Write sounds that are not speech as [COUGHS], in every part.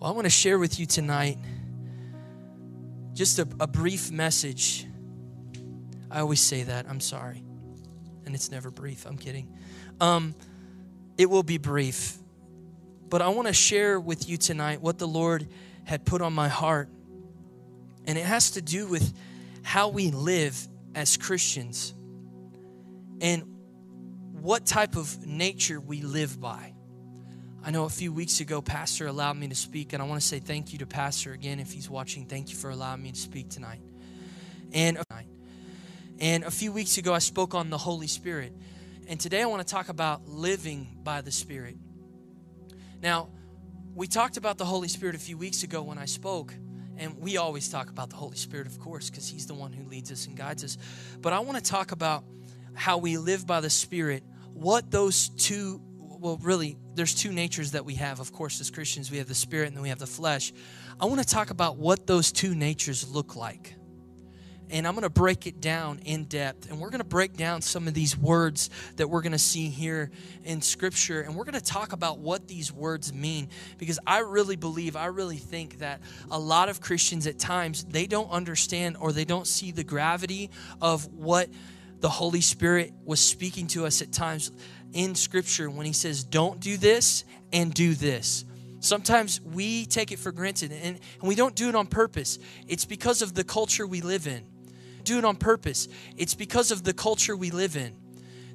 Well, I want to share with you tonight just a, a brief message. I always say that. I'm sorry. And it's never brief. I'm kidding. Um, it will be brief. But I want to share with you tonight what the Lord had put on my heart. And it has to do with how we live as Christians and what type of nature we live by. I know a few weeks ago, Pastor allowed me to speak, and I want to say thank you to Pastor again if he's watching. Thank you for allowing me to speak tonight. And, and a few weeks ago, I spoke on the Holy Spirit. And today, I want to talk about living by the Spirit. Now, we talked about the Holy Spirit a few weeks ago when I spoke, and we always talk about the Holy Spirit, of course, because He's the one who leads us and guides us. But I want to talk about how we live by the Spirit, what those two well, really, there's two natures that we have. Of course, as Christians, we have the spirit and then we have the flesh. I want to talk about what those two natures look like. And I'm going to break it down in depth. And we're going to break down some of these words that we're going to see here in Scripture. And we're going to talk about what these words mean. Because I really believe, I really think that a lot of Christians at times, they don't understand or they don't see the gravity of what the Holy Spirit was speaking to us at times in Scripture when He says, don't do this and do this. Sometimes we take it for granted and, and we don't do it on purpose. It's because of the culture we live in. Do it on purpose. It's because of the culture we live in.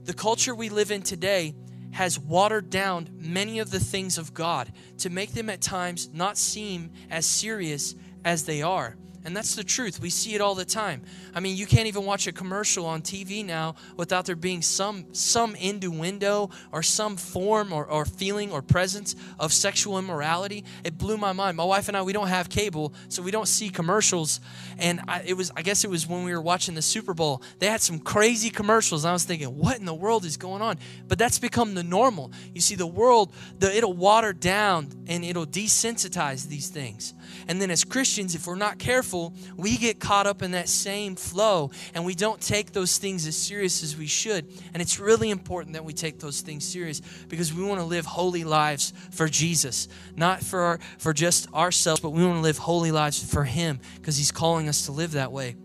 The culture we live in today has watered down many of the things of God to make them at times not seem as serious as they are. And that's the truth. We see it all the time. I mean, you can't even watch a commercial on TV now without there being some some innuendo or some form or, or feeling or presence of sexual immorality. It blew my mind. My wife and I, we don't have cable, so we don't see commercials. And I, it was, I guess it was when we were watching the Super Bowl. They had some crazy commercials. I was thinking, what in the world is going on? But that's become the normal. You see, the world, the, it'll water down and it'll desensitize these things. And then as Christians, if we're not careful, we get caught up in that same flow and we don't take those things as serious as we should. And it's really important that we take those things serious because we want to live holy lives for Jesus, not for our, for just ourselves, but we want to live holy lives for him because he's calling us to live that way.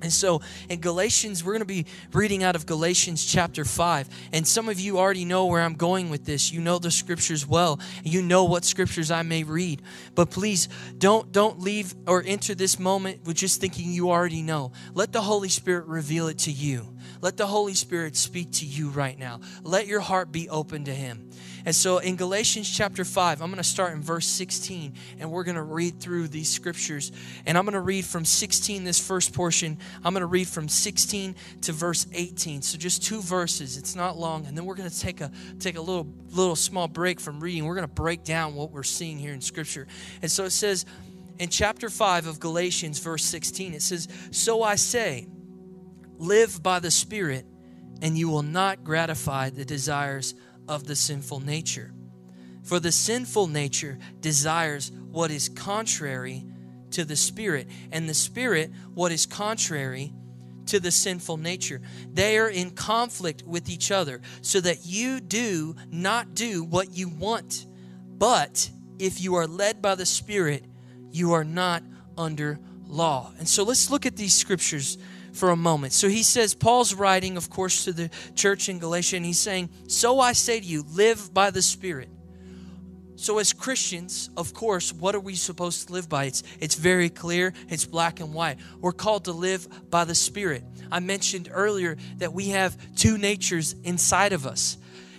And so in Galatians, we're going to be reading out of Galatians chapter 5. And some of you already know where I'm going with this. You know the scriptures well. You know what scriptures I may read. But please don't don't leave or enter this moment with just thinking you already know. Let the Holy Spirit reveal it to you. Let the Holy Spirit speak to you right now. Let your heart be open to him. And so in Galatians chapter 5, I'm going to start in verse 16 and we're going to read through these scriptures. And I'm going to read from 16, this first portion. I'm going to read from 16 to verse 18. So just two verses. It's not long. And then we're going to take a take a little little small break from reading. We're going to break down what we're seeing here in scripture. And so it says in chapter 5 of Galatians, verse 16, it says, So I say, live by the Spirit, and you will not gratify the desires of the sinful nature. For the sinful nature desires what is contrary to the Spirit, and the Spirit what is contrary to the sinful nature. They are in conflict with each other, so that you do not do what you want. But if you are led by the Spirit, you are not under law. And so let's look at these scriptures for a moment. So he says, Paul's writing, of course, to the church in Galatia, and he's saying, So I say to you, live by the Spirit. So, as Christians, of course, what are we supposed to live by? It's, it's very clear, it's black and white. We're called to live by the Spirit. I mentioned earlier that we have two natures inside of us.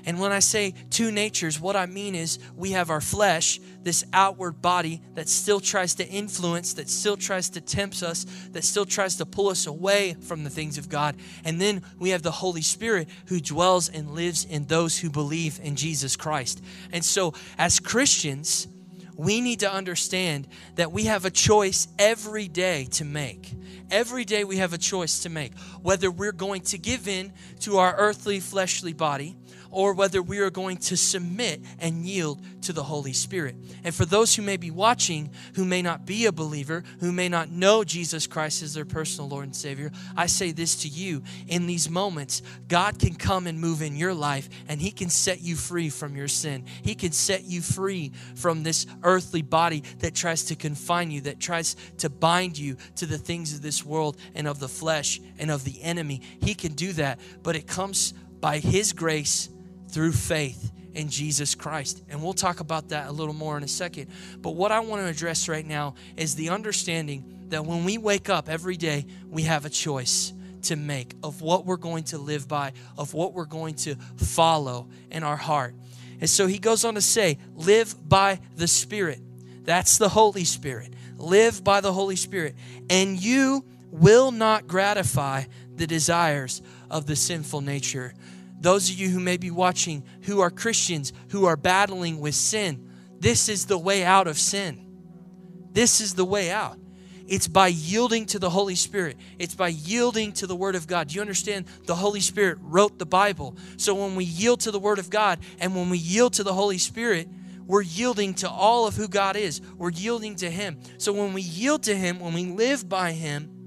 And when I say two natures, what I mean is we have our flesh, this outward body that still tries to influence, that still tries to tempt us, that still tries to pull us away from the things of God. And then we have the Holy Spirit who dwells and lives in those who believe in Jesus Christ. And so, as Christians, we need to understand that we have a choice every day to make. Every day we have a choice to make whether we're going to give in to our earthly, fleshly body or whether we are going to submit and yield to the Holy Spirit. And for those who may be watching, who may not be a believer, who may not know Jesus Christ as their personal Lord and Savior, I say this to you in these moments, God can come and move in your life and He can set you free from your sin. He can set you free from this earthly body that tries to confine you, that tries to bind you to the things of this world and of the flesh and of the enemy. He can do that, but it comes by His grace through faith in Jesus Christ. And we'll talk about that a little more in a second. But what I want to address right now is the understanding that when we wake up every day, we have a choice to make of what we're going to live by, of what we're going to follow in our heart. And so he goes on to say, live by the Spirit. That's the Holy Spirit. Live by the Holy Spirit. And you will not gratify the desires of the sinful nature. Those of you who may be watching who are Christians, who are battling with sin, this is the way out of sin. This is the way out. It's by yielding to the Holy Spirit. It's by yielding to the Word of God. Do you understand? The Holy Spirit wrote the Bible. So when we yield to the Word of God and when we yield to the Holy Spirit, we're yielding to all of who God is. We're yielding to Him. So when we yield to Him, when we live by Him,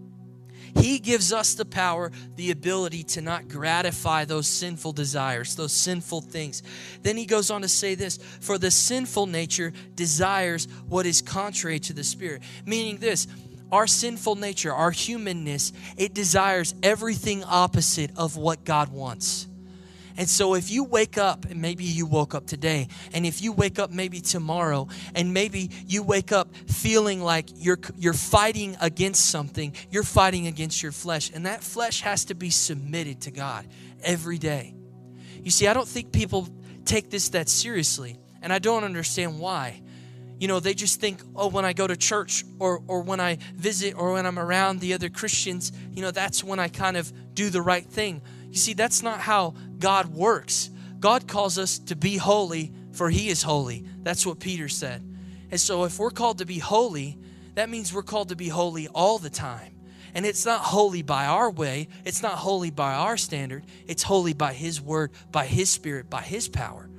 he gives us the power, the ability to not gratify those sinful desires, those sinful things. Then he goes on to say this For the sinful nature desires what is contrary to the Spirit. Meaning this, our sinful nature, our humanness, it desires everything opposite of what God wants. And so if you wake up, and maybe you woke up today, and if you wake up maybe tomorrow, and maybe you wake up feeling like you're you're fighting against something, you're fighting against your flesh, and that flesh has to be submitted to God every day. You see, I don't think people take this that seriously, and I don't understand why. You know, they just think, oh, when I go to church or, or when I visit or when I'm around the other Christians, you know, that's when I kind of do the right thing. You see, that's not how God works. God calls us to be holy, for He is holy. That's what Peter said. And so, if we're called to be holy, that means we're called to be holy all the time. And it's not holy by our way, it's not holy by our standard, it's holy by His word, by His spirit, by His power.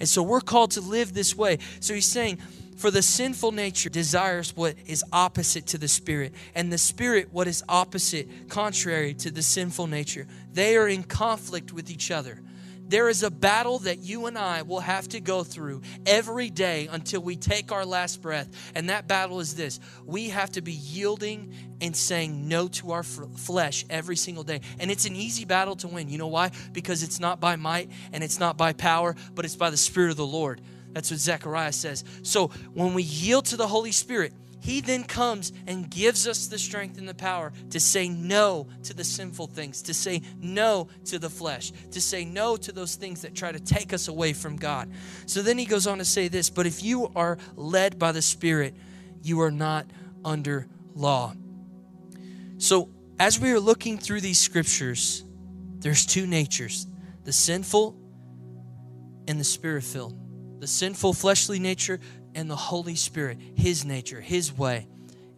And so, we're called to live this way. So, He's saying, for the sinful nature desires what is opposite to the spirit, and the spirit what is opposite, contrary to the sinful nature. They are in conflict with each other. There is a battle that you and I will have to go through every day until we take our last breath. And that battle is this we have to be yielding and saying no to our f- flesh every single day. And it's an easy battle to win. You know why? Because it's not by might and it's not by power, but it's by the Spirit of the Lord. That's what Zechariah says. So when we yield to the Holy Spirit, he then comes and gives us the strength and the power to say no to the sinful things, to say no to the flesh, to say no to those things that try to take us away from God. So then he goes on to say this But if you are led by the Spirit, you are not under law. So as we are looking through these scriptures, there's two natures the sinful and the spirit filled the sinful fleshly nature and the Holy Spirit, His nature, His way.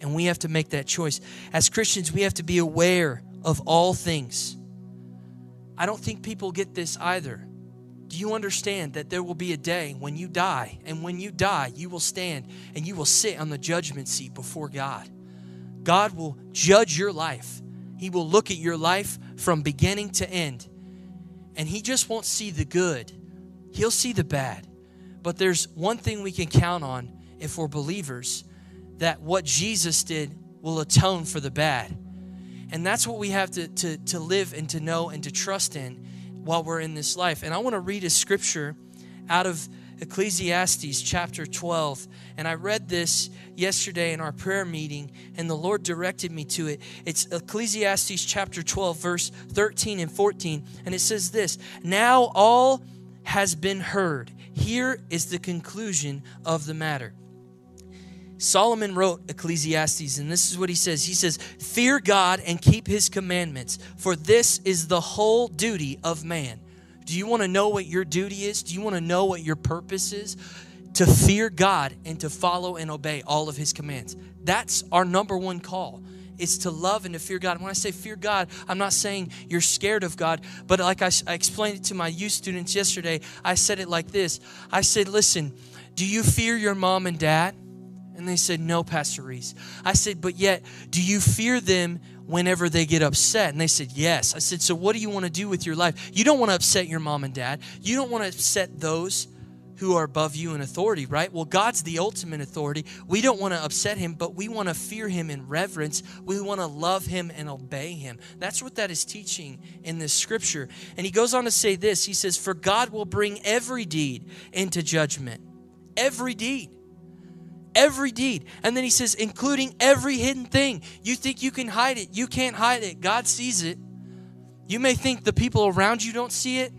And we have to make that choice. As Christians, we have to be aware of all things. I don't think people get this either. Do you understand that there will be a day when you die, and when you die, you will stand and you will sit on the judgment seat before God? God will judge your life. He will look at your life from beginning to end, and He just won't see the good, He'll see the bad. But there's one thing we can count on if we're believers that what Jesus did will atone for the bad. And that's what we have to, to, to live and to know and to trust in while we're in this life. And I want to read a scripture out of Ecclesiastes chapter 12. And I read this yesterday in our prayer meeting, and the Lord directed me to it. It's Ecclesiastes chapter 12, verse 13 and 14. And it says this Now all has been heard. Here is the conclusion of the matter. Solomon wrote Ecclesiastes, and this is what he says. He says, Fear God and keep his commandments, for this is the whole duty of man. Do you want to know what your duty is? Do you want to know what your purpose is? To fear God and to follow and obey all of his commands. That's our number one call. Is to love and to fear God. when I say fear God, I'm not saying you're scared of God, but like I, I explained it to my youth students yesterday, I said it like this I said, Listen, do you fear your mom and dad? And they said, No, Pastor Reese. I said, But yet, do you fear them whenever they get upset? And they said, Yes. I said, So what do you want to do with your life? You don't want to upset your mom and dad. You don't want to upset those who are above you in authority, right? Well, God's the ultimate authority. We don't want to upset him, but we want to fear him in reverence. We want to love him and obey him. That's what that is teaching in this scripture. And he goes on to say this He says, For God will bring every deed into judgment. Every deed every deed. And then he says, including every hidden thing. You think you can hide it. You can't hide it. God sees it. You may think the people around you don't see it.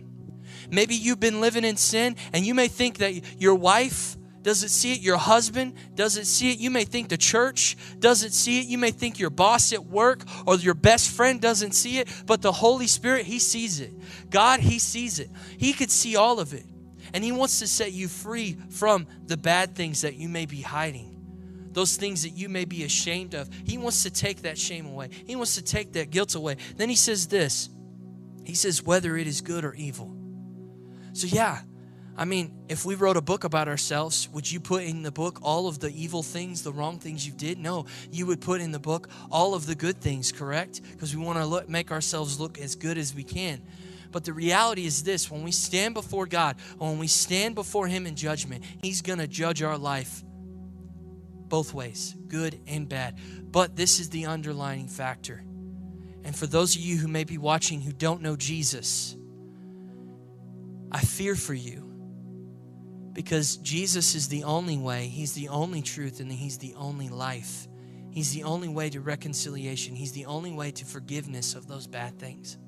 Maybe you've been living in sin and you may think that your wife doesn't see it, your husband doesn't see it. You may think the church doesn't see it. You may think your boss at work or your best friend doesn't see it, but the Holy Spirit, He sees it. God, He sees it. He could see all of it. And He wants to set you free from the bad things that you may be hiding, those things that you may be ashamed of. He wants to take that shame away, He wants to take that guilt away. Then He says this He says, whether it is good or evil. So, yeah, I mean, if we wrote a book about ourselves, would you put in the book all of the evil things, the wrong things you did? No, you would put in the book all of the good things, correct? Because we want to look, make ourselves look as good as we can. But the reality is this when we stand before God, when we stand before Him in judgment, He's going to judge our life both ways, good and bad. But this is the underlining factor. And for those of you who may be watching who don't know Jesus, I fear for you because Jesus is the only way, He's the only truth, and He's the only life. He's the only way to reconciliation. He's the only way to forgiveness of those bad things.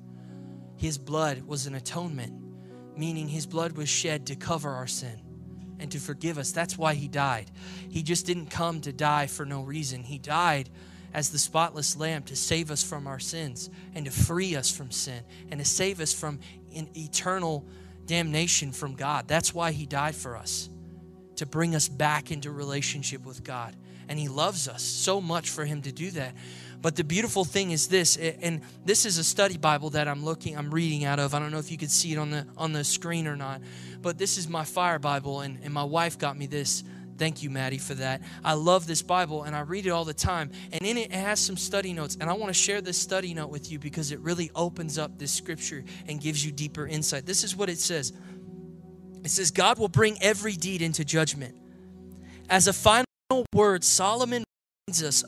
His blood was an atonement, meaning his blood was shed to cover our sin and to forgive us. That's why he died. He just didn't come to die for no reason. He died as the spotless lamb to save us from our sins and to free us from sin and to save us from an eternal damnation from God. That's why he died for us, to bring us back into relationship with God. And he loves us so much for him to do that. But the beautiful thing is this, and this is a study Bible that I'm looking, I'm reading out of. I don't know if you could see it on the on the screen or not, but this is my fire Bible, and, and my wife got me this. Thank you, Maddie, for that. I love this Bible and I read it all the time. And in it, it has some study notes. And I want to share this study note with you because it really opens up this scripture and gives you deeper insight. This is what it says it says, God will bring every deed into judgment. As a final word, Solomon reminds us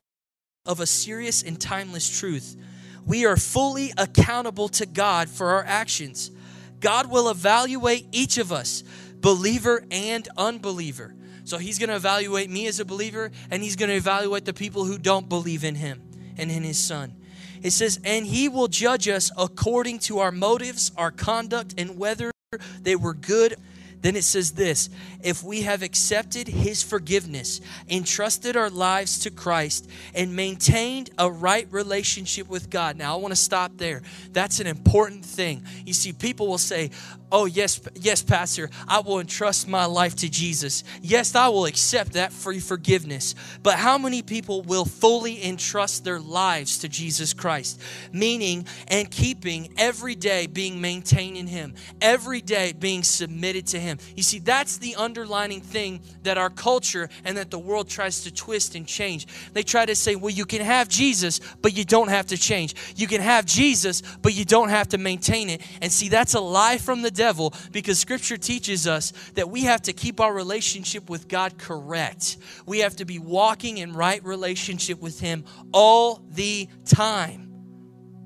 of a serious and timeless truth. We are fully accountable to God for our actions. God will evaluate each of us, believer and unbeliever. So he's going to evaluate me as a believer, and he's going to evaluate the people who don't believe in him and in his son. It says, and he will judge us according to our motives, our conduct, and whether they were good then it says this if we have accepted his forgiveness, entrusted our lives to Christ, and maintained a right relationship with God. Now, I want to stop there. That's an important thing. You see, people will say, Oh, yes, yes, Pastor, I will entrust my life to Jesus. Yes, I will accept that free forgiveness. But how many people will fully entrust their lives to Jesus Christ? Meaning and keeping every day being maintained in Him, every day being submitted to Him. You see, that's the underlining thing that our culture and that the world tries to twist and change. They try to say, well, you can have Jesus, but you don't have to change. You can have Jesus, but you don't have to maintain it. And see, that's a lie from the devil because scripture teaches us that we have to keep our relationship with God correct. We have to be walking in right relationship with Him all the time.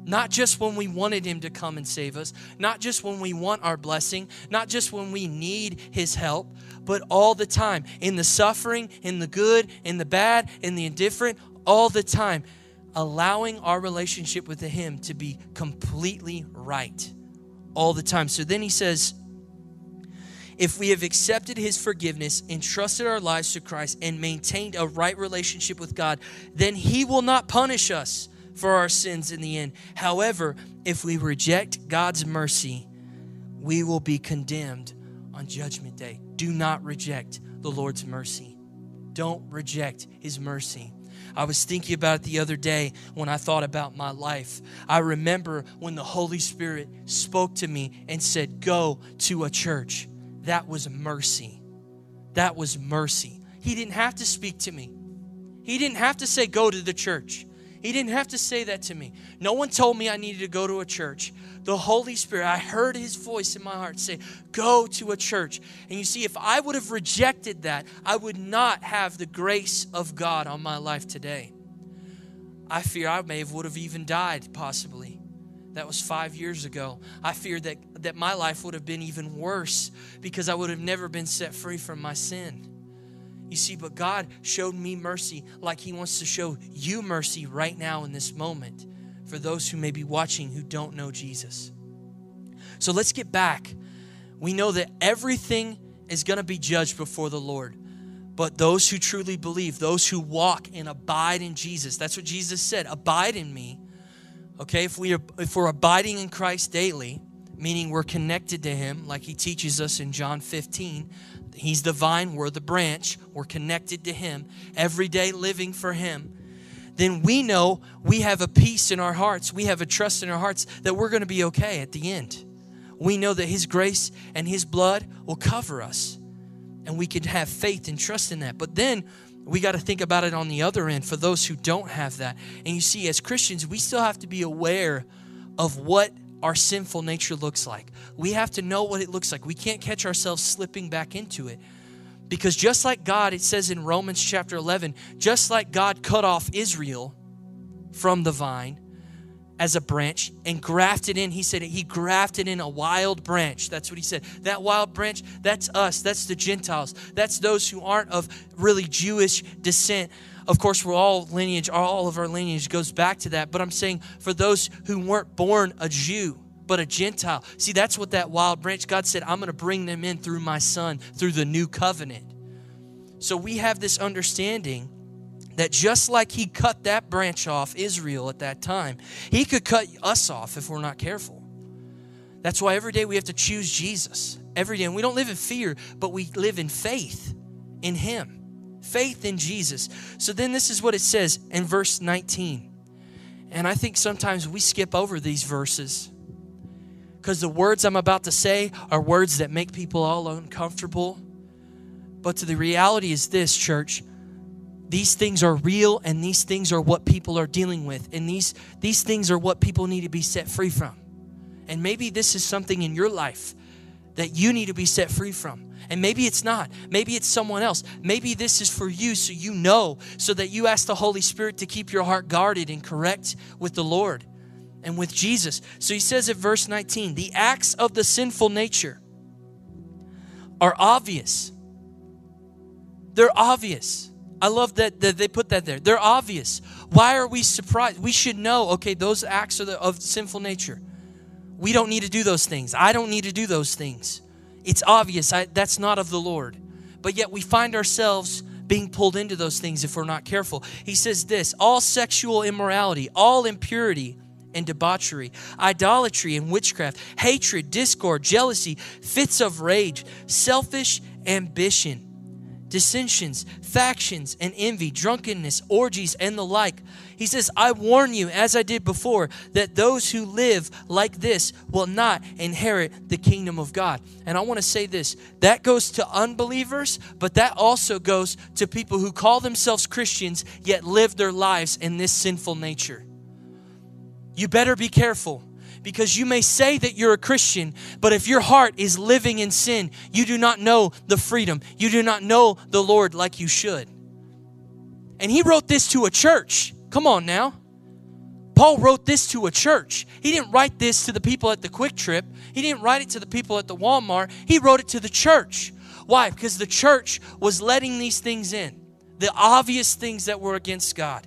Not just when we wanted Him to come and save us, not just when we want our blessing, not just when we need His help, but all the time. In the suffering, in the good, in the bad, in the indifferent, all the time. Allowing our relationship with Him to be completely right all the time. So then he says, if we have accepted his forgiveness, entrusted our lives to Christ, and maintained a right relationship with God, then he will not punish us for our sins in the end. However, if we reject God's mercy, we will be condemned on Judgment Day. Do not reject the Lord's mercy. Don't reject his mercy. I was thinking about it the other day when I thought about my life. I remember when the Holy Spirit spoke to me and said, Go to a church. That was mercy. That was mercy. He didn't have to speak to me, He didn't have to say, Go to the church. He didn't have to say that to me. No one told me I needed to go to a church. The Holy Spirit, I heard His voice in my heart say, Go to a church. And you see, if I would have rejected that, I would not have the grace of God on my life today. I fear I may have would have even died, possibly. That was five years ago. I fear that, that my life would have been even worse because I would have never been set free from my sin. You see, but God showed me mercy like He wants to show you mercy right now in this moment for those who may be watching who don't know Jesus. So let's get back. We know that everything is going to be judged before the Lord. But those who truly believe, those who walk and abide in Jesus, that's what Jesus said abide in me. Okay, if, we are, if we're abiding in Christ daily, meaning we're connected to Him, like He teaches us in John 15, He's the vine, we're the branch, we're connected to Him, every day living for Him, then we know we have a peace in our hearts, we have a trust in our hearts that we're going to be okay at the end. We know that His grace and His blood will cover us, and we can have faith and trust in that. But then we got to think about it on the other end for those who don't have that. And you see, as Christians, we still have to be aware of what our sinful nature looks like. We have to know what it looks like. We can't catch ourselves slipping back into it. Because just like God, it says in Romans chapter 11, just like God cut off Israel from the vine as a branch and grafted in, he said he grafted in a wild branch. That's what he said. That wild branch, that's us, that's the Gentiles, that's those who aren't of really Jewish descent of course, we're all lineage, all of our lineage goes back to that. But I'm saying for those who weren't born a Jew, but a Gentile, see, that's what that wild branch, God said, I'm going to bring them in through my son, through the new covenant. So we have this understanding that just like he cut that branch off Israel at that time, he could cut us off if we're not careful. That's why every day we have to choose Jesus. Every day. And we don't live in fear, but we live in faith in him faith in Jesus. So then this is what it says in verse 19. And I think sometimes we skip over these verses because the words I'm about to say are words that make people all uncomfortable. But to the reality is this, church. These things are real and these things are what people are dealing with. And these, these things are what people need to be set free from. And maybe this is something in your life that you need to be set free from. And maybe it's not. Maybe it's someone else. Maybe this is for you so you know, so that you ask the Holy Spirit to keep your heart guarded and correct with the Lord and with Jesus. So he says at verse 19 the acts of the sinful nature are obvious. They're obvious. I love that, that they put that there. They're obvious. Why are we surprised? We should know, okay, those acts are the, of sinful nature. We don't need to do those things. I don't need to do those things. It's obvious I, that's not of the Lord. But yet we find ourselves being pulled into those things if we're not careful. He says this all sexual immorality, all impurity and debauchery, idolatry and witchcraft, hatred, discord, jealousy, fits of rage, selfish ambition dissensions, factions, and envy, drunkenness, orgies, and the like. He says, I warn you, as I did before, that those who live like this will not inherit the kingdom of God. And I want to say this that goes to unbelievers, but that also goes to people who call themselves Christians yet live their lives in this sinful nature. You better be careful because you may say that you're a Christian, but if your heart is living in sin, you do not know the freedom. You do not know the Lord like you should. And he wrote this to a church. Come on now. Paul wrote this to a church. He didn't write this to the people at the QuikTrip. He didn't write it to the people at the Walmart. He wrote it to the church. Why? Because the church was letting these things in, the obvious things that were against God.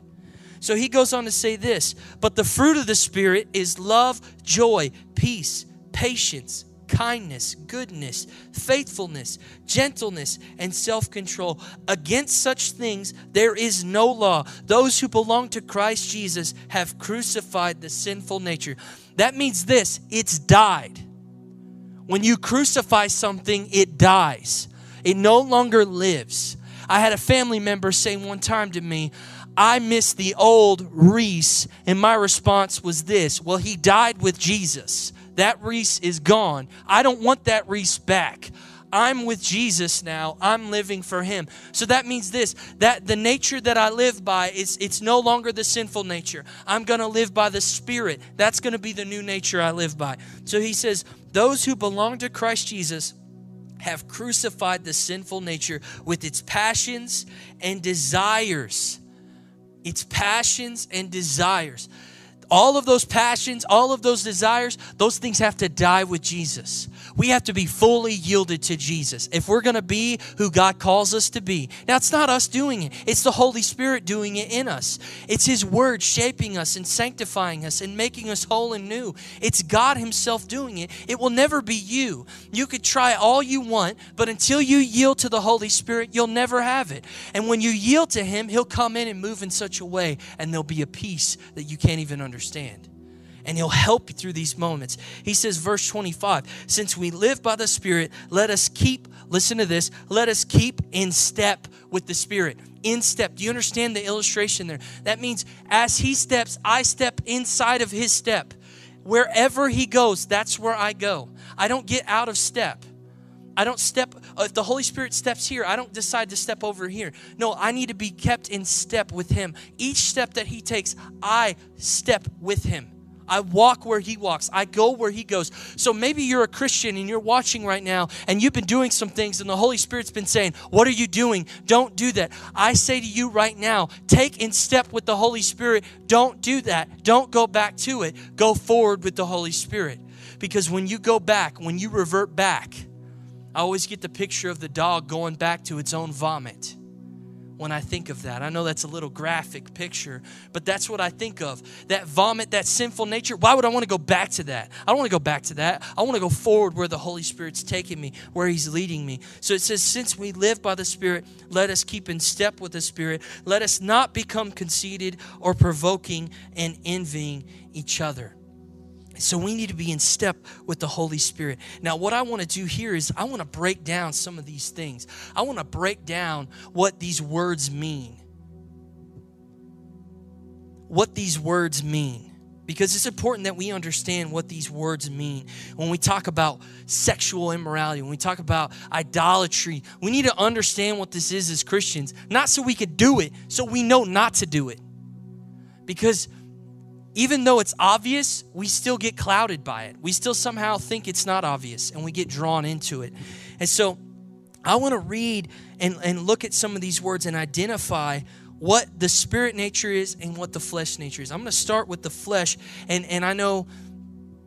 So he goes on to say this But the fruit of the Spirit is love, joy, peace, patience, kindness, goodness, faithfulness, gentleness, and self control. Against such things there is no law. Those who belong to Christ Jesus have crucified the sinful nature. That means this it's died. When you crucify something, it dies, it no longer lives. I had a family member say one time to me, I miss the old Reese. And my response was this Well, he died with Jesus. That Reese is gone. I don't want that Reese back. I'm with Jesus now. I'm living for him. So that means this that the nature that I live by is it's no longer the sinful nature. I'm going to live by the spirit. That's going to be the new nature I live by. So he says, those who belong to Christ Jesus have crucified the sinful nature with its passions and desires. Its passions and desires all of those passions, all of those desires, those things have to die with Jesus. We have to be fully yielded to Jesus if we're going to be who God calls us to be. Now, it's not us doing it, it's the Holy Spirit doing it in us. It's His Word shaping us and sanctifying us and making us whole and new. It's God Himself doing it. It will never be you. You could try all you want, but until you yield to the Holy Spirit, you'll never have it. And when you yield to Him, He'll come in and move in such a way, and there'll be a peace that you can't even understand understand. And he'll help you through these moments. He says, verse 25, since we live by the Spirit, let us keep, listen to this, let us keep in step with the Spirit. In step. Do you understand the illustration there? That means as he steps, I step inside of his step. Wherever he goes, that's where I go. I don't get out of step. I don't step, if the Holy Spirit steps here, I don't decide to step over here. No, I need to be kept in step with Him. Each step that He takes, I step with Him. I walk where he walks. I go where he goes. So maybe you're a Christian and you're watching right now and you've been doing some things and the Holy Spirit's been saying, What are you doing? Don't do that. I say to you right now, take in step with the Holy Spirit. Don't do that. Don't go back to it. Go forward with the Holy Spirit. Because when you go back, when you revert back, I always get the picture of the dog going back to its own vomit when I think of that. I know that's a little graphic picture, but that's what I think of. That vomit, that sinful nature. Why would I want to go back to that? I don't want to go back to that. I want to go forward where the Holy Spirit's taking me, where He's leading me. So it says, since we live by the Spirit, let us keep in step with the Spirit. Let us not become conceited or provoking and envying each other. So we need to be in step with the Holy Spirit. Now, what I want to do here is I want to break down some of these things. I want to break down what these words mean. What these words mean. Because it's important that we understand what these words mean. When we talk about sexual immorality, when we talk about idolatry, we need to understand what this is as Christians. Not so we could do it, so we know not to do it. Because even though it's obvious, we still get clouded by it. We still somehow think it's not obvious and we get drawn into it. And so I want to read and, and look at some of these words and identify what the spirit nature is and what the flesh nature is. I'm going to start with the flesh. And, and I know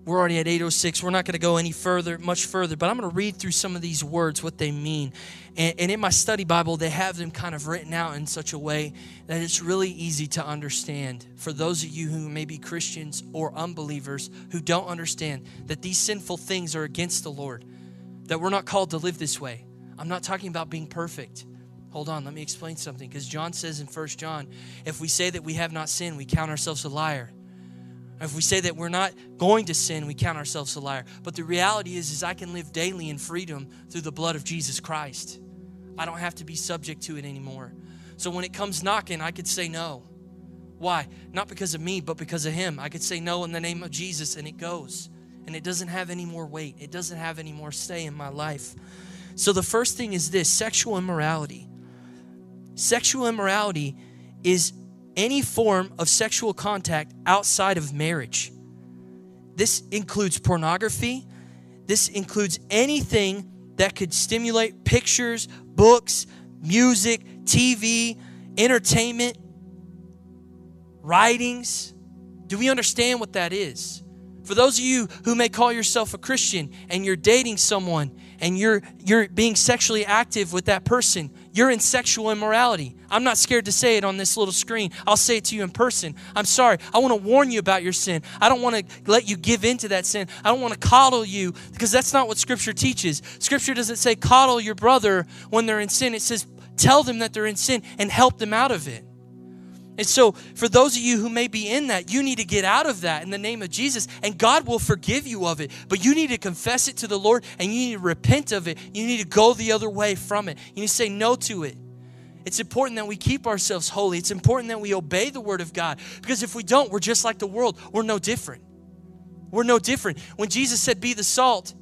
we're already at 806 we're not going to go any further much further but i'm going to read through some of these words what they mean. And, and, in my study bible they have them kind of written out in such a way that it's really easy to understand for those of you who may be christians or unbelievers who don't understand that these sinful things are against the lord that we're not called to live this way. I'm not talking about being perfect. Hold on let me explain something because john says in First john if we say that we have not sinned we count ourselves a liar if we say that we're not going to sin, we count ourselves a liar. But the reality is, is I can live daily in freedom through the blood of Jesus Christ. I don't have to be subject to it anymore. So when it comes knocking, I could say no. Why? Not because of me, but because of Him. I could say no in the name of Jesus, and it goes. And it doesn't have any more weight, it doesn't have any more say in my life. So the first thing is this sexual immorality. Sexual immorality is any form of sexual contact outside of marriage. This includes pornography. This includes anything that could stimulate pictures, books, music, TV, entertainment, writings. Do we understand what that is? For those of you who may call yourself a Christian and you're dating someone and you're you're being sexually active with that person, you're in sexual immorality. I'm not scared to say it on this little screen. I'll say it to you in person. I'm sorry. I want to warn you about your sin. I don't want to let you give into that sin. I don't want to coddle you because that's not what Scripture teaches. Scripture doesn't say coddle your brother when they're in sin, it says tell them that they're in sin and help them out of it. And so, for those of you who may be in that, you need to get out of that in the name of Jesus, and God will forgive you of it. But you need to confess it to the Lord and you need to repent of it. You need to go the other way from it. You need to say no to it. It's important that we keep ourselves holy. It's important that we obey the word of God. Because if we don't, we're just like the world. We're no different. We're no different. When Jesus said, Be the salt,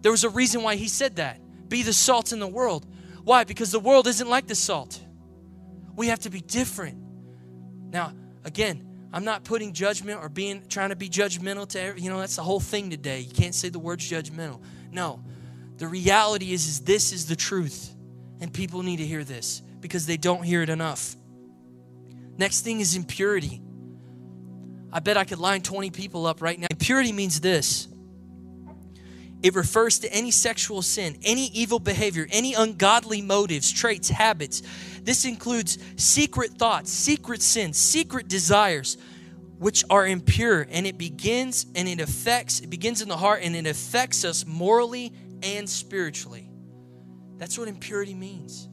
there was a reason why he said that. Be the salt in the world. Why? Because the world isn't like the salt. We have to be different. Now, again, I'm not putting judgment or being trying to be judgmental to every, you know that's the whole thing today. You can't say the words judgmental. No. The reality is is this is the truth. And people need to hear this because they don't hear it enough. Next thing is impurity. I bet I could line 20 people up right now. Impurity means this it refers to any sexual sin, any evil behavior, any ungodly motives, traits, habits. This includes secret thoughts, secret sins, secret desires, which are impure. And it begins and it affects, it begins in the heart and it affects us morally and spiritually. That's what impurity means.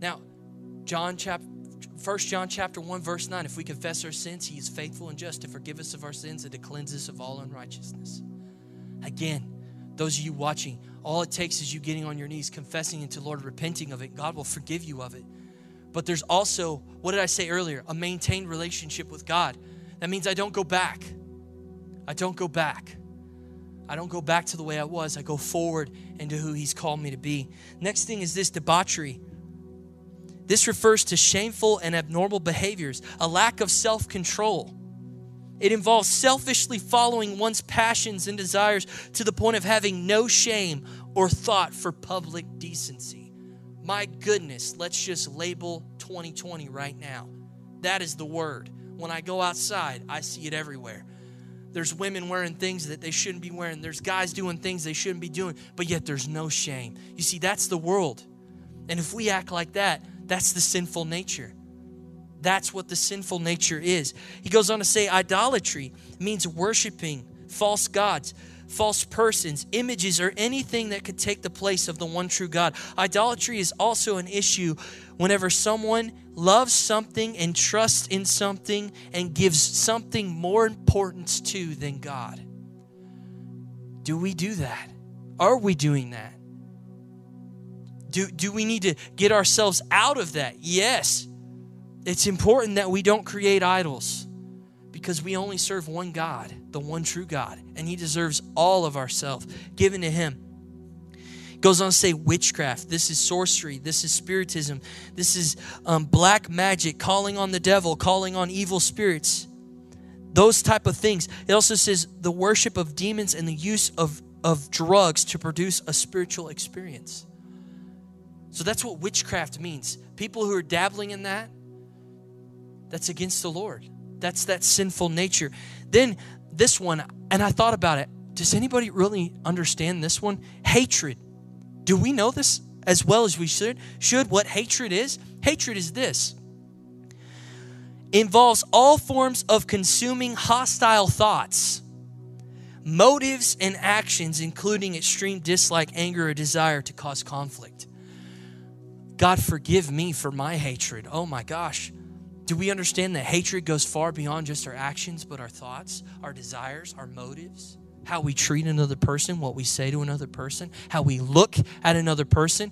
Now, John chapter 1 John chapter 1 verse 9 if we confess our sins he is faithful and just to forgive us of our sins and to cleanse us of all unrighteousness. Again, those of you watching, all it takes is you getting on your knees, confessing it to Lord, repenting of it. God will forgive you of it. But there's also, what did I say earlier? A maintained relationship with God. That means I don't go back. I don't go back. I don't go back to the way I was. I go forward into who He's called me to be. Next thing is this debauchery. This refers to shameful and abnormal behaviors, a lack of self control it involves selfishly following one's passions and desires to the point of having no shame or thought for public decency. My goodness, let's just label 2020 right now. That is the word. When I go outside, I see it everywhere. There's women wearing things that they shouldn't be wearing. There's guys doing things they shouldn't be doing, but yet there's no shame. You see, that's the world. And if we act like that, that's the sinful nature. That's what the sinful nature is. He goes on to say idolatry means worshiping false gods, false persons, images, or anything that could take the place of the one true God. Idolatry is also an issue whenever someone loves something and trusts in something and gives something more importance to than God. Do we do that? Are we doing that? Do, do we need to get ourselves out of that? Yes. It's important that we don't create idols because we only serve one God, the one true God, and He deserves all of ourself given to Him. Goes on to say witchcraft. This is sorcery. This is spiritism. This is um, black magic, calling on the devil, calling on evil spirits. Those type of things. It also says the worship of demons and the use of, of drugs to produce a spiritual experience. So that's what witchcraft means. People who are dabbling in that, that's against the Lord. That's that sinful nature. Then this one, and I thought about it. Does anybody really understand this one? Hatred. Do we know this as well as we should? Should what hatred is? Hatred is this. Involves all forms of consuming hostile thoughts, motives, and actions, including extreme dislike, anger, or desire to cause conflict. God, forgive me for my hatred. Oh my gosh. Do we understand that hatred goes far beyond just our actions, but our thoughts, our desires, our motives? How we treat another person, what we say to another person, how we look at another person.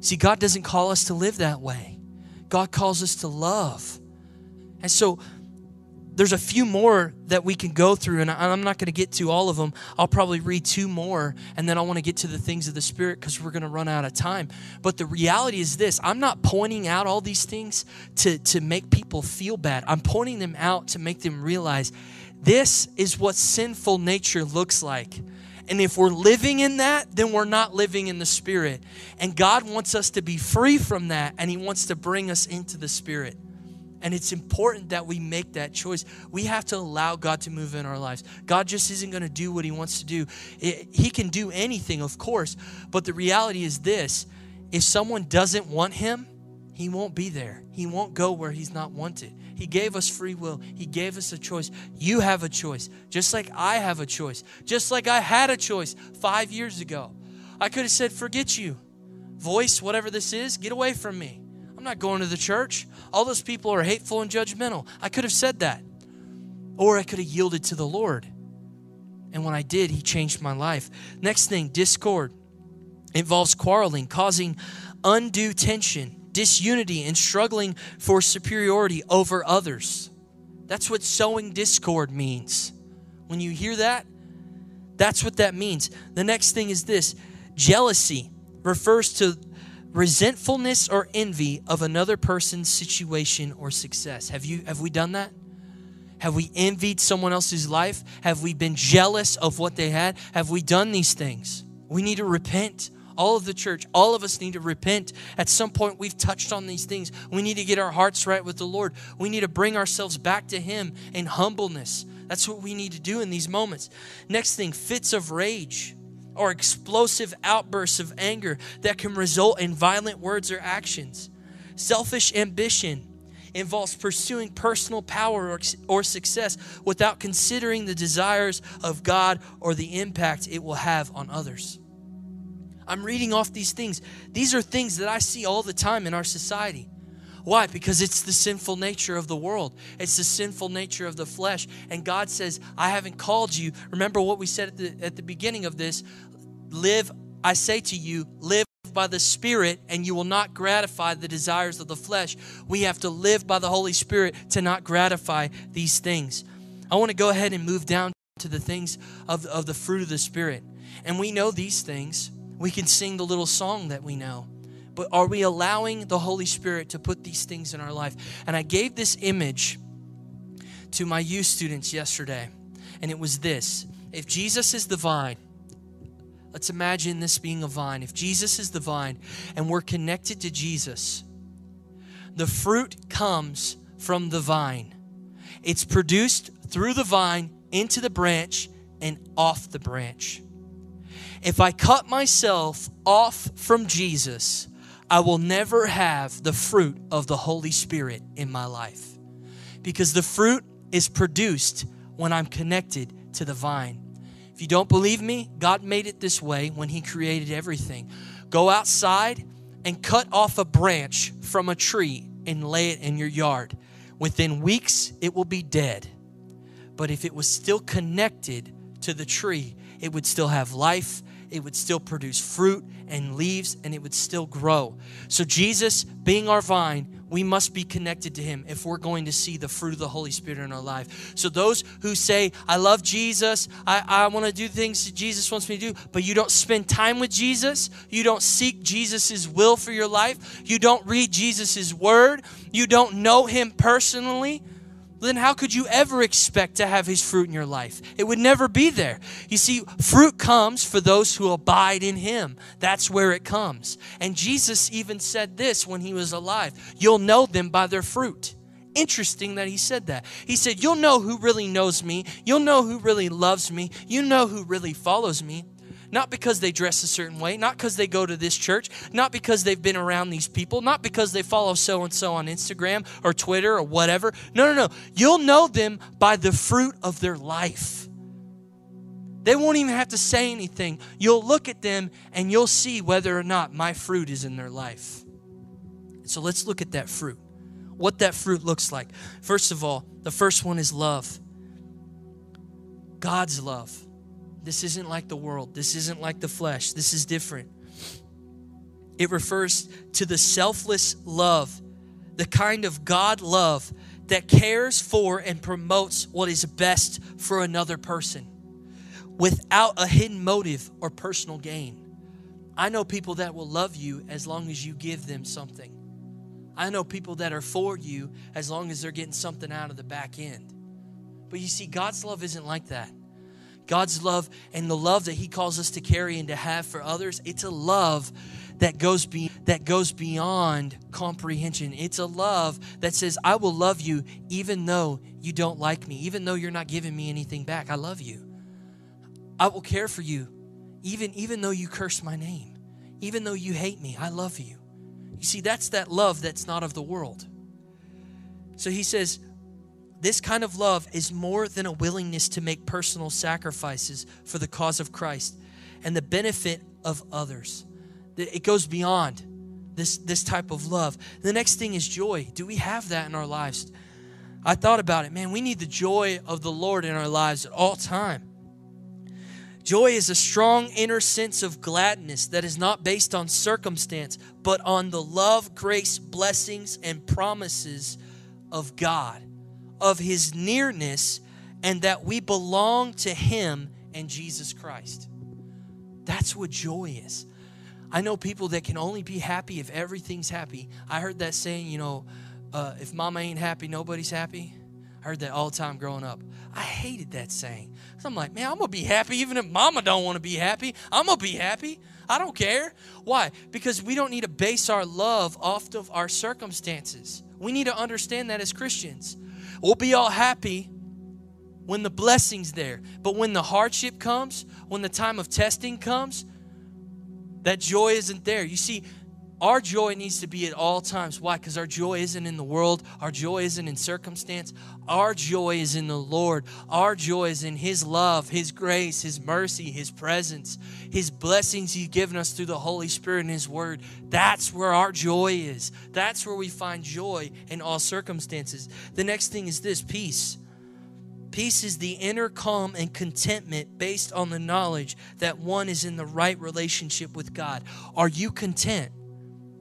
See, God doesn't call us to live that way. God calls us to love. And so there's a few more that we can go through, and I'm not going to get to all of them. I'll probably read two more, and then I want to get to the things of the Spirit because we're going to run out of time. But the reality is this I'm not pointing out all these things to, to make people feel bad, I'm pointing them out to make them realize this is what sinful nature looks like. And if we're living in that, then we're not living in the Spirit. And God wants us to be free from that, and He wants to bring us into the Spirit. And it's important that we make that choice. We have to allow God to move in our lives. God just isn't going to do what He wants to do. It, he can do anything, of course, but the reality is this if someone doesn't want Him, He won't be there. He won't go where He's not wanted. He gave us free will, He gave us a choice. You have a choice, just like I have a choice, just like I had a choice five years ago. I could have said, Forget you. Voice, whatever this is, get away from me. I'm not going to the church. All those people are hateful and judgmental. I could have said that. Or I could have yielded to the Lord. And when I did, He changed my life. Next thing discord involves quarreling, causing undue tension. disunity and struggling for superiority over others. That's what sowing discord means. When you hear that, that's what that means. The next thing is this jealousy refers to resentfulness or envy of another person's situation or success. Have you have we done that? Have we envied someone else's life? Have we been jealous of what they had? Have we done these things? We need to repent. All of the church, all of us need to repent. At some point, we've touched on these things. We need to get our hearts right with the Lord. We need to bring ourselves back to Him in humbleness. That's what we need to do in these moments. Next thing, fits of rage or explosive outbursts of anger that can result in violent words or actions. Selfish ambition involves pursuing personal power or, or success without considering the desires of God or the impact it will have on others. I'm reading off these things. These are things that I see all the time in our society. Why? Because it's the sinful nature of the world. It's the sinful nature of the flesh. And God says, I haven't called you. Remember what we said at the, at the beginning of this live, I say to you, live by the Spirit, and you will not gratify the desires of the flesh. We have to live by the Holy Spirit to not gratify these things. I want to go ahead and move down to the things of, of the fruit of the Spirit. And we know these things. We can sing the little song that we know. But are we allowing the Holy Spirit to put these things in our life? And I gave this image to my youth students yesterday, and it was this If Jesus is the vine, Let's imagine this being a vine. If Jesus is the vine and we're connected to Jesus, the fruit comes from the vine. It's produced through the vine into the branch and off the branch. If I cut myself off from Jesus, I will never have the fruit of the Holy Spirit in my life. Because the fruit is produced when I'm connected to the vine. If you don't believe me, God made it this way when He created everything. Go outside and cut off a branch from a tree and lay it in your yard. Within weeks, it will be dead. But if it was still connected to the tree, it would still have life, it would still produce fruit and leaves, and it would still grow. So, Jesus, being our vine, we must be connected to Him if we're going to see the fruit of the Holy Spirit in our life. So, those who say, I love Jesus, I, I want to do things that Jesus wants me to do, but you don't spend time with Jesus, you don't seek Jesus' will for your life, you don't read Jesus' word, you don't know Him personally, then how could you ever expect to have his fruit in your life? It would never be there. You see, fruit comes for those who abide in him. That's where it comes. And Jesus even said this when he was alive You'll know them by their fruit. Interesting that he said that. He said, You'll know who really knows me. You'll know who really loves me. You know who really follows me not because they dress a certain way, not because they go to this church, not because they've been around these people, not because they follow so and so on Instagram or Twitter or whatever. No, no, no. You'll know them by the fruit of their life. They won't even have to say anything. You'll look at them and you'll see whether or not my fruit is in their life. So let's look at that fruit. What that fruit looks like. First of all, the first one is love. God's love. This isn't like the world. This isn't like the flesh. This is different. It refers to the selfless love, the kind of God love that cares for and promotes what is best for another person without a hidden motive or personal gain. I know people that will love you as long as you give them something. I know people that are for you as long as they're getting something out of the back end. But you see, God's love isn't like that. God's love and the love that He calls us to carry and to have for others, it's a love that goes be, that goes beyond comprehension. It's a love that says, "I will love you even though you don't like me, even though you're not giving me anything back. I love you. I will care for you, even even though you curse my name, even though you hate me. I love you." You see, that's that love that's not of the world. So He says, this kind of love is more than a willingness to make personal sacrifices for the cause of Christ and the benefit of others. It goes beyond this, this type of love. The next thing is joy. Do we have that in our lives? I thought about it. Man, we need the joy of the Lord in our lives at all time. Joy is a strong inner sense of gladness that is not based on circumstance, but on the love, grace, blessings, and promises of God, of His nearness, and that we belong to Him and Jesus Christ. That's what joy is. I know people that can only be happy if everything's happy. I heard that saying, you know, uh, if mama ain't happy, nobody's happy. I heard that all the time growing up. I hated that saying. So I'm like, man, I'm gonna be happy even if mama don't want to be happy. I'm gonna be happy. I don't care. Why? Because we don't need to base our love off of our circumstances. We need to understand that as Christians. We'll be all happy when the blessing's there. But when the hardship comes, when the time of testing comes, that joy isn't there. You see, our joy needs to be at all times. Why? Because our joy isn't in the world. Our joy isn't in circumstance. Our joy is in the Lord. Our joy is in His love, His grace, His mercy, His presence, His blessings He's given us through the Holy Spirit and His Word. That's where our joy is. That's where we find joy in all circumstances. The next thing is this peace. Peace is the inner calm and contentment based on the knowledge that one is in the right relationship with God. Are you content?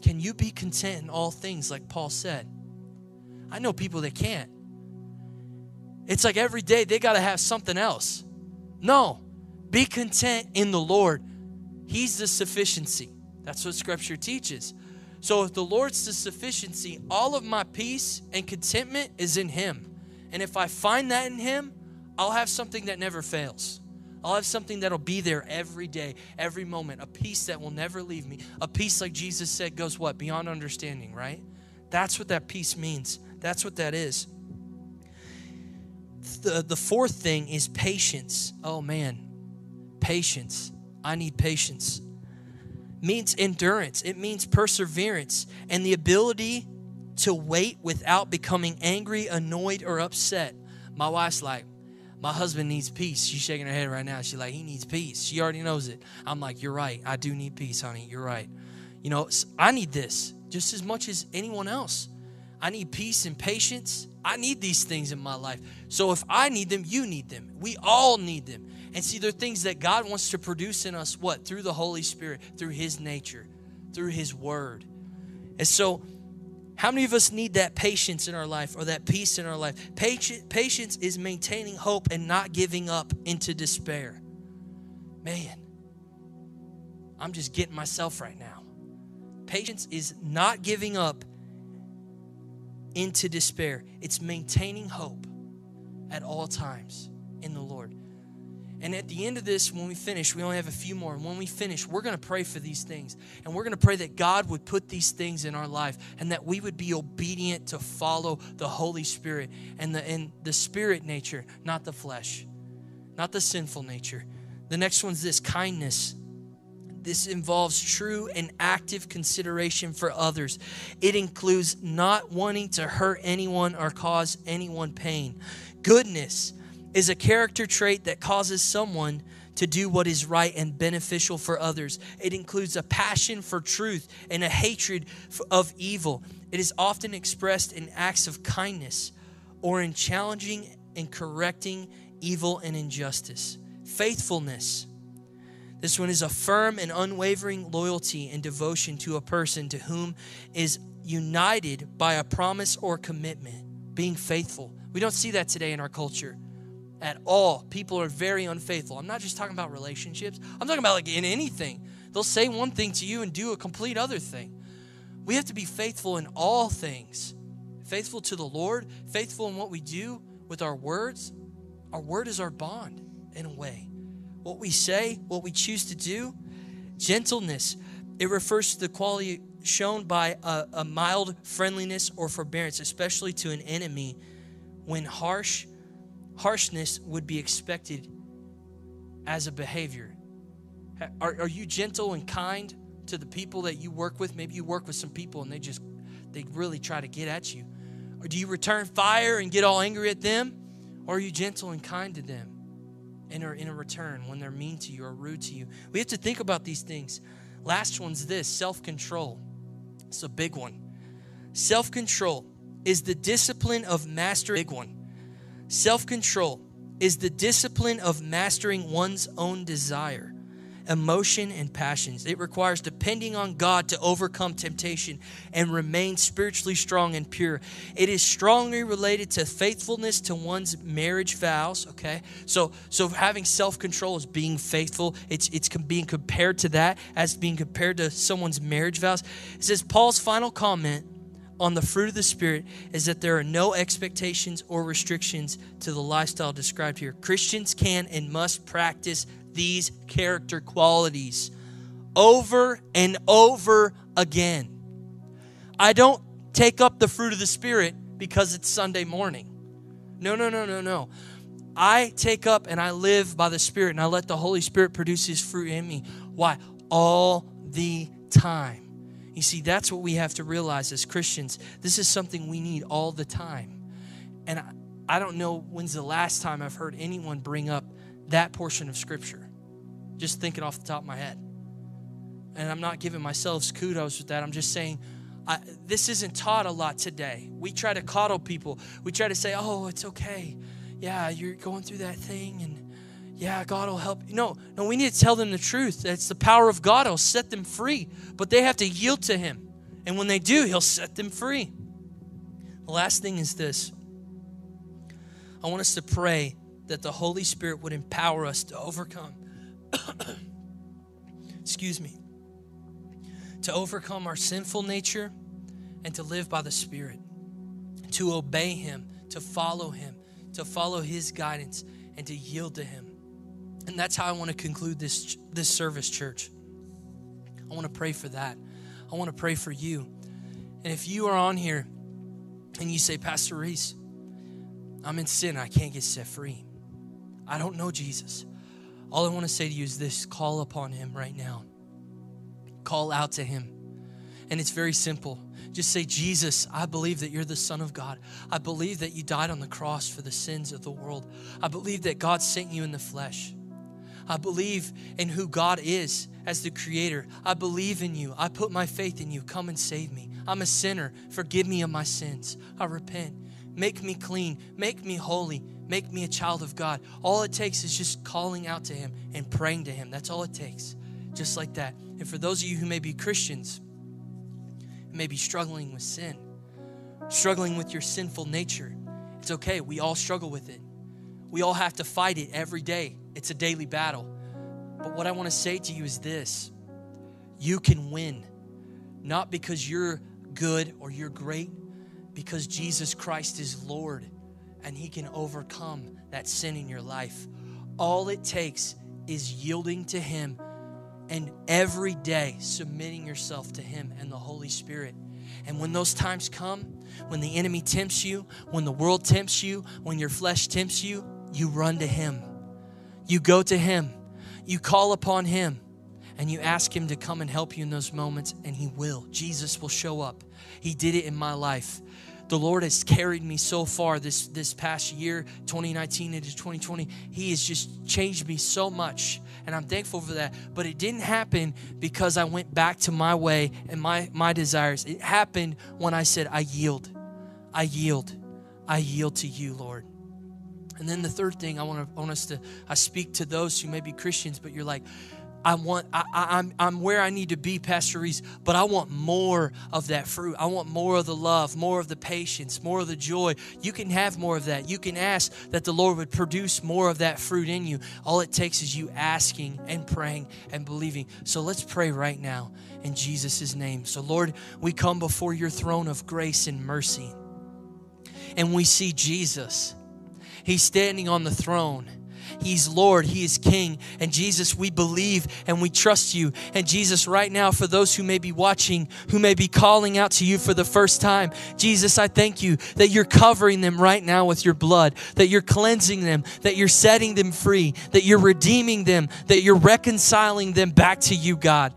Can you be content in all things, like Paul said? I know people that can't. It's like every day they got to have something else. No, be content in the Lord. He's the sufficiency. That's what Scripture teaches. So if the Lord's the sufficiency, all of my peace and contentment is in Him. And if I find that in Him, I'll have something that never fails. I'll have something that'll be there every day, every moment, a peace that will never leave me. A peace, like Jesus said, goes what? Beyond understanding, right? That's what that peace means. That's what that is. The, the fourth thing is patience. Oh man, patience. I need patience. Means endurance, it means perseverance and the ability to wait without becoming angry, annoyed, or upset. My wife's like, my husband needs peace. She's shaking her head right now. She's like, he needs peace. She already knows it. I'm like, you're right. I do need peace, honey. You're right. You know, I need this just as much as anyone else. I need peace and patience. I need these things in my life. So if I need them, you need them. We all need them. And see, they're things that God wants to produce in us, what? Through the Holy Spirit, through His nature, through His Word. And so how many of us need that patience in our life or that peace in our life? Patience is maintaining hope and not giving up into despair. Man, I'm just getting myself right now. Patience is not giving up into despair, it's maintaining hope at all times in the Lord. And at the end of this, when we finish, we only have a few more. And when we finish, we're going to pray for these things. And we're going to pray that God would put these things in our life and that we would be obedient to follow the Holy Spirit and the, and the spirit nature, not the flesh, not the sinful nature. The next one's this kindness. This involves true and active consideration for others. It includes not wanting to hurt anyone or cause anyone pain. Goodness is a character trait that causes someone to do what is right and beneficial for others. It includes a passion for truth and a hatred of evil. It is often expressed in acts of kindness or in challenging and correcting evil and injustice. Faithfulness. This one is a firm and unwavering loyalty and devotion to a person to whom is united by a promise or commitment. Being faithful. We don't see that today in our culture at all. People are very unfaithful. I'm not just talking about relationships, I'm talking about like in anything. They'll say one thing to you and do a complete other thing. We have to be faithful in all things. Faithful to the Lord, faithful in what we do with our words. Our word is our bond in a way. What we say, what we choose to do, gentleness. It refers to the quality shown by a, a mild friendliness or forbearance, especially to an enemy when harsh harshness would be expected as a behavior. Are, are you gentle and kind to the people that you work with? Maybe you work with some people and they just, they really try to get at you. Or do you return fire and get all angry at them? Or are you gentle and kind to them in a, in a return when they're mean to you or rude to you? We have to think about these things. Last one's this self control. It's a big one. Self control is the discipline of master. Big one. Self control is the discipline of mastering one's own desire, emotion, and passions. It requires depending on God to overcome temptation and remain spiritually strong and pure. It is strongly related to faithfulness to one's marriage vows, okay? So so having self-control is being faithful. It's it's being compared to that as being compared to someone's marriage vows. It says Paul's final comment on the fruit of the Spirit is that there are no expectations or restrictions to the lifestyle described here. Christians can and must practice these character qualities over and over again. I don't take up the fruit of the Spirit because it's Sunday morning. No, no, no, no, no. I take up and I live by the Spirit and I let the Holy Spirit produce His fruit in me. Why? All the time. You see, that's what we have to realize as Christians. This is something we need all the time. And I, I don't know when's the last time I've heard anyone bring up that portion of Scripture. Just thinking off the top of my head. And I'm not giving myself kudos with that. I'm just saying, I, this isn't taught a lot today. We try to coddle people. We try to say, oh, it's okay. Yeah, you're going through that thing and yeah, God will help. No, no, we need to tell them the truth. It's the power of God will set them free, but they have to yield to Him. And when they do, He'll set them free. The last thing is this I want us to pray that the Holy Spirit would empower us to overcome. [COUGHS] Excuse me. To overcome our sinful nature and to live by the Spirit, to obey Him, to follow Him, to follow His guidance, and to yield to Him. And that's how I want to conclude this, this service, church. I want to pray for that. I want to pray for you. And if you are on here and you say, Pastor Reese, I'm in sin, I can't get set free. I don't know Jesus. All I want to say to you is this call upon him right now. Call out to him. And it's very simple. Just say, Jesus, I believe that you're the Son of God. I believe that you died on the cross for the sins of the world. I believe that God sent you in the flesh. I believe in who God is as the creator. I believe in you. I put my faith in you. Come and save me. I'm a sinner. Forgive me of my sins. I repent. Make me clean. Make me holy. Make me a child of God. All it takes is just calling out to Him and praying to Him. That's all it takes. Just like that. And for those of you who may be Christians, may be struggling with sin, struggling with your sinful nature, it's okay. We all struggle with it. We all have to fight it every day. It's a daily battle. But what I want to say to you is this you can win, not because you're good or you're great, because Jesus Christ is Lord and He can overcome that sin in your life. All it takes is yielding to Him and every day submitting yourself to Him and the Holy Spirit. And when those times come, when the enemy tempts you, when the world tempts you, when your flesh tempts you, you run to Him. You go to Him. You call upon Him and you ask Him to come and help you in those moments, and He will. Jesus will show up. He did it in my life. The Lord has carried me so far this, this past year, 2019 into 2020. He has just changed me so much, and I'm thankful for that. But it didn't happen because I went back to my way and my, my desires. It happened when I said, I yield. I yield. I yield to you, Lord. And then the third thing I want to want us to I speak to those who may be Christians, but you're like, I want I, I, am I'm, I'm where I need to be, Pastor Reese, but I want more of that fruit. I want more of the love, more of the patience, more of the joy. You can have more of that. You can ask that the Lord would produce more of that fruit in you. All it takes is you asking and praying and believing. So let's pray right now in Jesus' name. So Lord, we come before your throne of grace and mercy. And we see Jesus He's standing on the throne. He's Lord, He is King. And Jesus, we believe and we trust you. And Jesus, right now, for those who may be watching, who may be calling out to you for the first time, Jesus, I thank you that you're covering them right now with your blood, that you're cleansing them, that you're setting them free, that you're redeeming them, that you're reconciling them back to you, God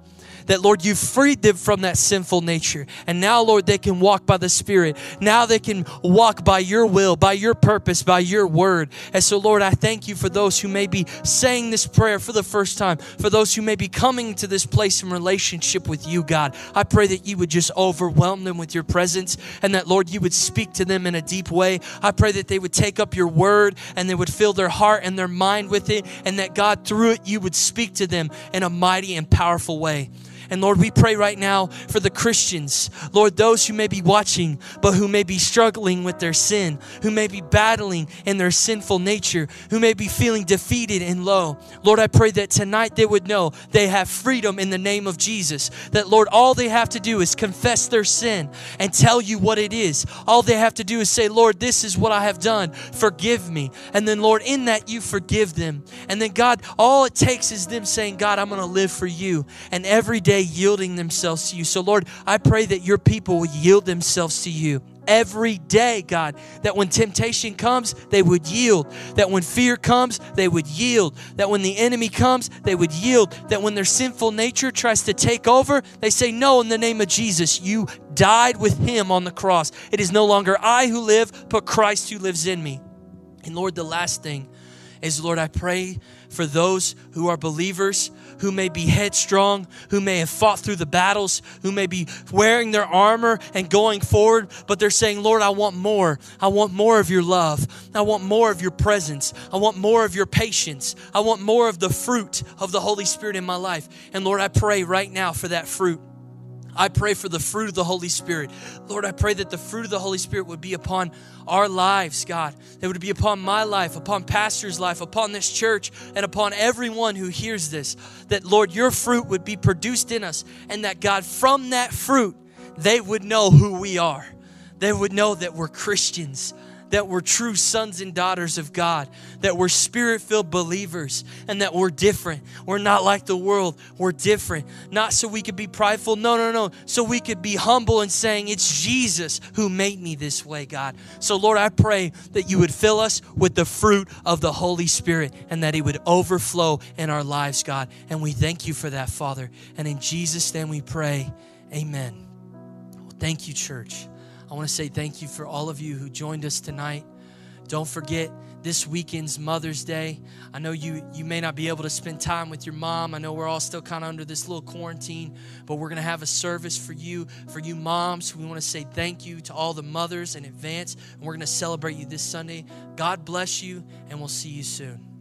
that, Lord, you freed them from that sinful nature. And now, Lord, they can walk by the Spirit. Now they can walk by your will, by your purpose, by your word. And so, Lord, I thank you for those who may be saying this prayer for the first time, for those who may be coming to this place in relationship with you, God. I pray that you would just overwhelm them with your presence and that, Lord, you would speak to them in a deep way. I pray that they would take up your word and they would fill their heart and their mind with it, and that, God, through it, you would speak to them in a mighty and powerful way. And Lord, we pray right now for the Christians, Lord, those who may be watching, but who may be struggling with their sin, who may be battling in their sinful nature, who may be feeling defeated and low. Lord, I pray that tonight they would know they have freedom in the name of Jesus. That, Lord, all they have to do is confess their sin and tell you what it is. All they have to do is say, Lord, this is what I have done. Forgive me. And then, Lord, in that you forgive them. And then, God, all it takes is them saying, God, I'm going to live for you. And every day, yielding themselves to you. So, Lord, I pray that your people will yield themselves to you every day, God. That when temptation comes, they would yield. That when fear comes, they would yield. That when the enemy comes, they would yield. That when their sinful nature tries to take over, they say, No, in the name of Jesus, you died with him on the cross. It is no longer I who live, but Christ who lives in me. And Lord, the last thing is, Lord, I pray for those who are believers who may be headstrong, who may have fought through the battles, who may be wearing their armor and going forward, but they're saying, Lord, I want more. I want more of your love. I want more of your presence. I want more of your patience. I want more of the fruit of the Holy Spirit in my life. And Lord, I pray right now for that fruit. I pray for the fruit of the Holy Spirit. Lord, I pray that the fruit of the Holy Spirit would be upon our lives, God. It would be upon my life, upon pastor's life, upon this church, and upon everyone who hears this. That, Lord, your fruit would be produced in us, and that, God, from that fruit, they would know who we are. They would know that we're Christians that we're true sons and daughters of God, that we're spirit filled believers, and that we're different. We're not like the world, we're different. Not so we could be prideful, no, no, no. So we could be humble and saying, It's Jesus who made me this way, God. So, Lord, I pray that you would fill us with the fruit of the Holy Spirit and that it would overflow in our lives, God. And we thank you for that, Father. And in Jesus' name we pray, Amen. Well, thank you, church. I want to say thank you for all of you who joined us tonight. Don't forget this weekend's Mother's Day. I know you you may not be able to spend time with your mom. I know we're all still kind of under this little quarantine, but we're going to have a service for you, for you moms. We want to say thank you to all the mothers in advance, and we're going to celebrate you this Sunday. God bless you, and we'll see you soon.